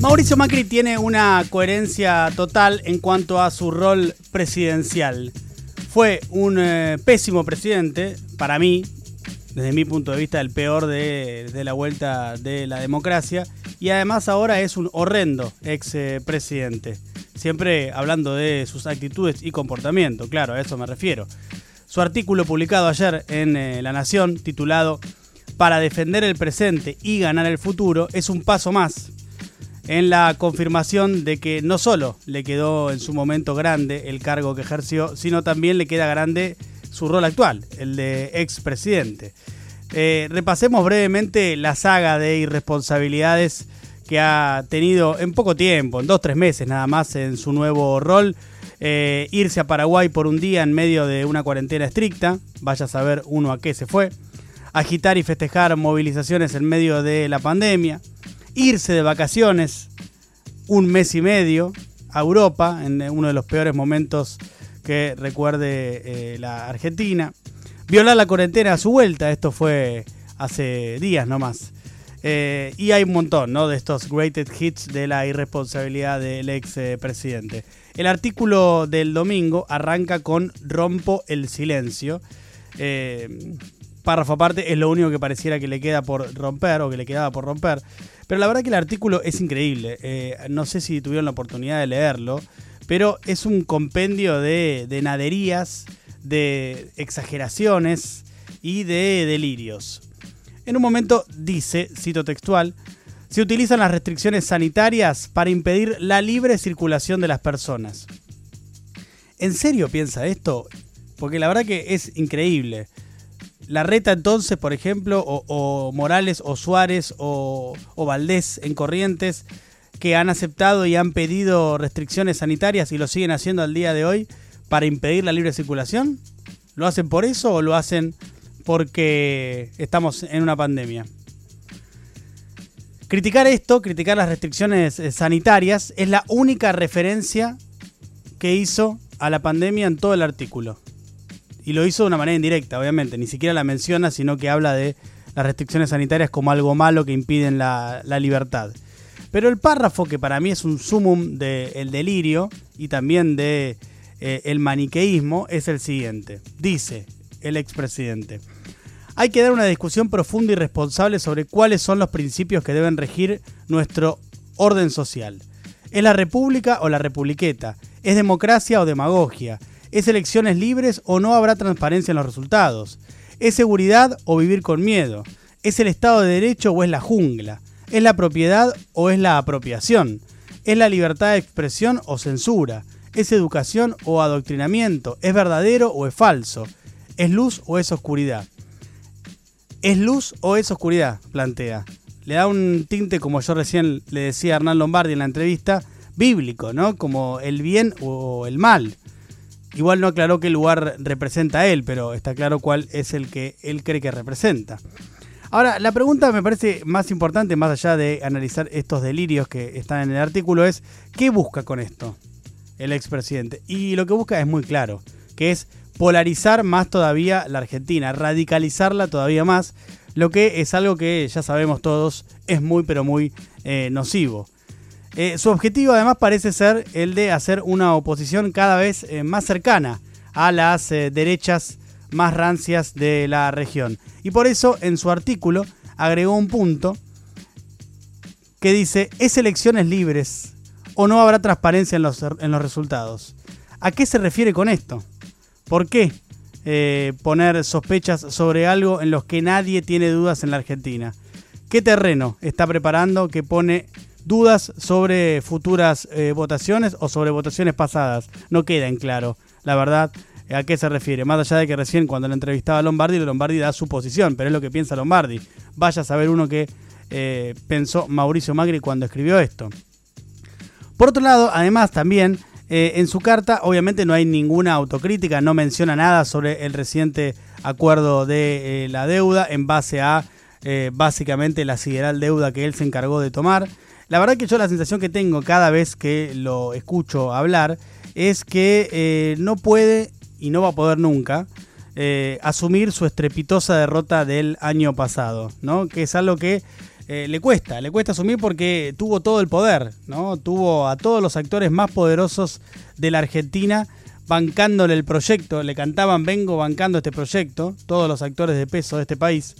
Mauricio Macri tiene una coherencia total en cuanto a su rol presidencial. Fue un eh, pésimo presidente, para mí, desde mi punto de vista, el peor de, la vuelta de la democracia, y además ahora es un horrendo ex eh, presidente. Siempre hablando de sus actitudes y comportamiento, claro, a eso me refiero. Su artículo publicado ayer en eh, La Nación, titulado Para defender el presente y ganar el futuro, es un paso más en la confirmación de que no solo le quedó en su momento grande el cargo que ejerció, sino también le queda grande su rol actual, el de expresidente. Eh, repasemos brevemente la saga de irresponsabilidades que ha tenido en poco tiempo, en dos, tres meses nada más en su nuevo rol. Eh, irse a Paraguay por un día en medio de una cuarentena estricta, vaya a saber uno a qué se fue. Agitar y festejar movilizaciones en medio de la pandemia irse de vacaciones un mes y medio a Europa, en uno de los peores momentos que recuerde eh, la Argentina. Violar la cuarentena a su vuelta, esto fue hace días nomás. Eh, y hay un montón ¿no? de estos greatest hits de la irresponsabilidad del ex eh, presidente. El artículo del domingo arranca con Rompo el silencio. Párrafo aparte, es lo único que pareciera que le queda por romper o que le quedaba por romper. Pero la verdad que el artículo es increíble. Eh, no sé si tuvieron la oportunidad de leerlo, pero es un compendio de, naderías, de exageraciones y de delirios. En un momento dice, cito textual, se utilizan las restricciones sanitarias para impedir la libre circulación de las personas. ¿En serio piensa esto? Porque la verdad que es increíble. La reta entonces, por ejemplo, o, Morales o Suárez o, o Valdés en Corrientes, que han aceptado y han pedido restricciones sanitarias y lo siguen haciendo al día de hoy para impedir la libre circulación? ¿Lo hacen por eso o lo hacen porque estamos en una pandemia? Criticar esto, criticar las restricciones eh, sanitarias, es la única referencia que hizo a la pandemia en todo el artículo y lo hizo de una manera indirecta, obviamente, ni siquiera la menciona, sino que habla de las restricciones sanitarias como algo malo que impiden la, libertad. Pero el párrafo, que para mí es un sumum del delirio y también de eh, el maniqueísmo, es el siguiente. Dice el expresidente. Hay que dar una discusión profunda y responsable sobre cuáles son los principios que deben regir nuestro orden social. ¿Es la república o la republiqueta? ¿Es democracia o demagogia? ¿Es elecciones libres o no habrá transparencia en los resultados? ¿Es seguridad o vivir con miedo? ¿Es el Estado de Derecho o es la jungla? ¿Es la propiedad o es la apropiación? ¿Es la libertad de expresión o censura? ¿Es educación o adoctrinamiento? ¿Es verdadero o es falso? ¿Es luz o es oscuridad? ¿Es luz o es oscuridad? plantea. Le da un tinte, como yo recién le decía a Hernán Lombardi en la entrevista, bíblico, ¿no? Como el bien o el mal. Igual no aclaró qué lugar representa él, pero está claro cuál es el que él cree que representa. Ahora, la pregunta me parece más importante, más allá de analizar estos delirios que están en el artículo, es ¿qué busca con esto el expresidente? Y lo que busca es muy claro, que es polarizar más todavía la Argentina, radicalizarla todavía más, lo que es algo que ya sabemos todos es muy pero muy eh, nocivo. Eh, su objetivo además parece ser el de hacer una oposición cada vez eh, más cercana a las eh, derechas más rancias de la región. Y por eso en su artículo agregó un punto que dice, ¿es elecciones libres o no habrá transparencia en los, en los resultados? ¿A qué se refiere con esto? ¿Por qué poner sospechas sobre algo en los que nadie tiene dudas en la Argentina? ¿Qué terreno está preparando que pone dudas sobre futuras eh, votaciones o sobre votaciones pasadas. No queda en claro, la verdad, a qué se refiere. Más allá de que recién cuando lo entrevistaba a Lombardi, Lombardi da su posición, pero es lo que piensa Lombardi. Vaya a saber uno que eh, pensó Mauricio Magri cuando escribió esto. Por otro lado, además también eh, en su carta obviamente no hay ninguna autocrítica, no menciona nada sobre el reciente acuerdo de la deuda en base a básicamente la sideral deuda que él se encargó de tomar. La verdad que yo la sensación que tengo cada vez que lo escucho hablar es que eh, no puede y no va a poder nunca eh, asumir su estrepitosa derrota del año pasado, ¿no? Que es algo que eh, le cuesta, le cuesta asumir porque tuvo todo el poder, ¿no? Tuvo a todos los actores más poderosos de la Argentina bancándole el proyecto, le cantaban vengo bancando este proyecto, todos los actores de peso de este país,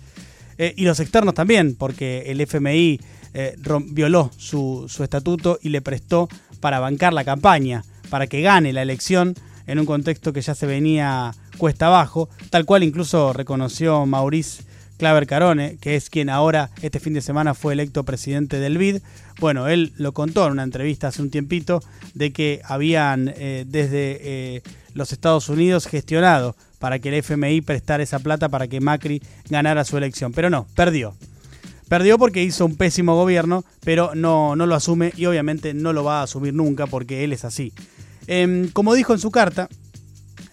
y los externos también, porque el FMI eh, violó su, estatuto y le prestó para bancar la campaña, para que gane la elección en un contexto que ya se venía cuesta abajo, tal cual incluso reconoció Maurice Claver Carone, que es quien ahora este fin de semana fue electo presidente del BID. Bueno, él lo contó en una entrevista hace un tiempito de que habían eh, desde eh, los Estados Unidos gestionado para que el FMI prestara esa plata para que Macri ganara su elección. Pero no, perdió. Perdió porque hizo un pésimo gobierno, pero no, no lo asume y obviamente no lo va a asumir nunca porque él es así. Em, como dijo en su carta,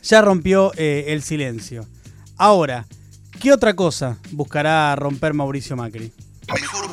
ya rompió eh, el silencio. Ahora, ¿qué otra cosa buscará romper Mauricio Macri? Mejor.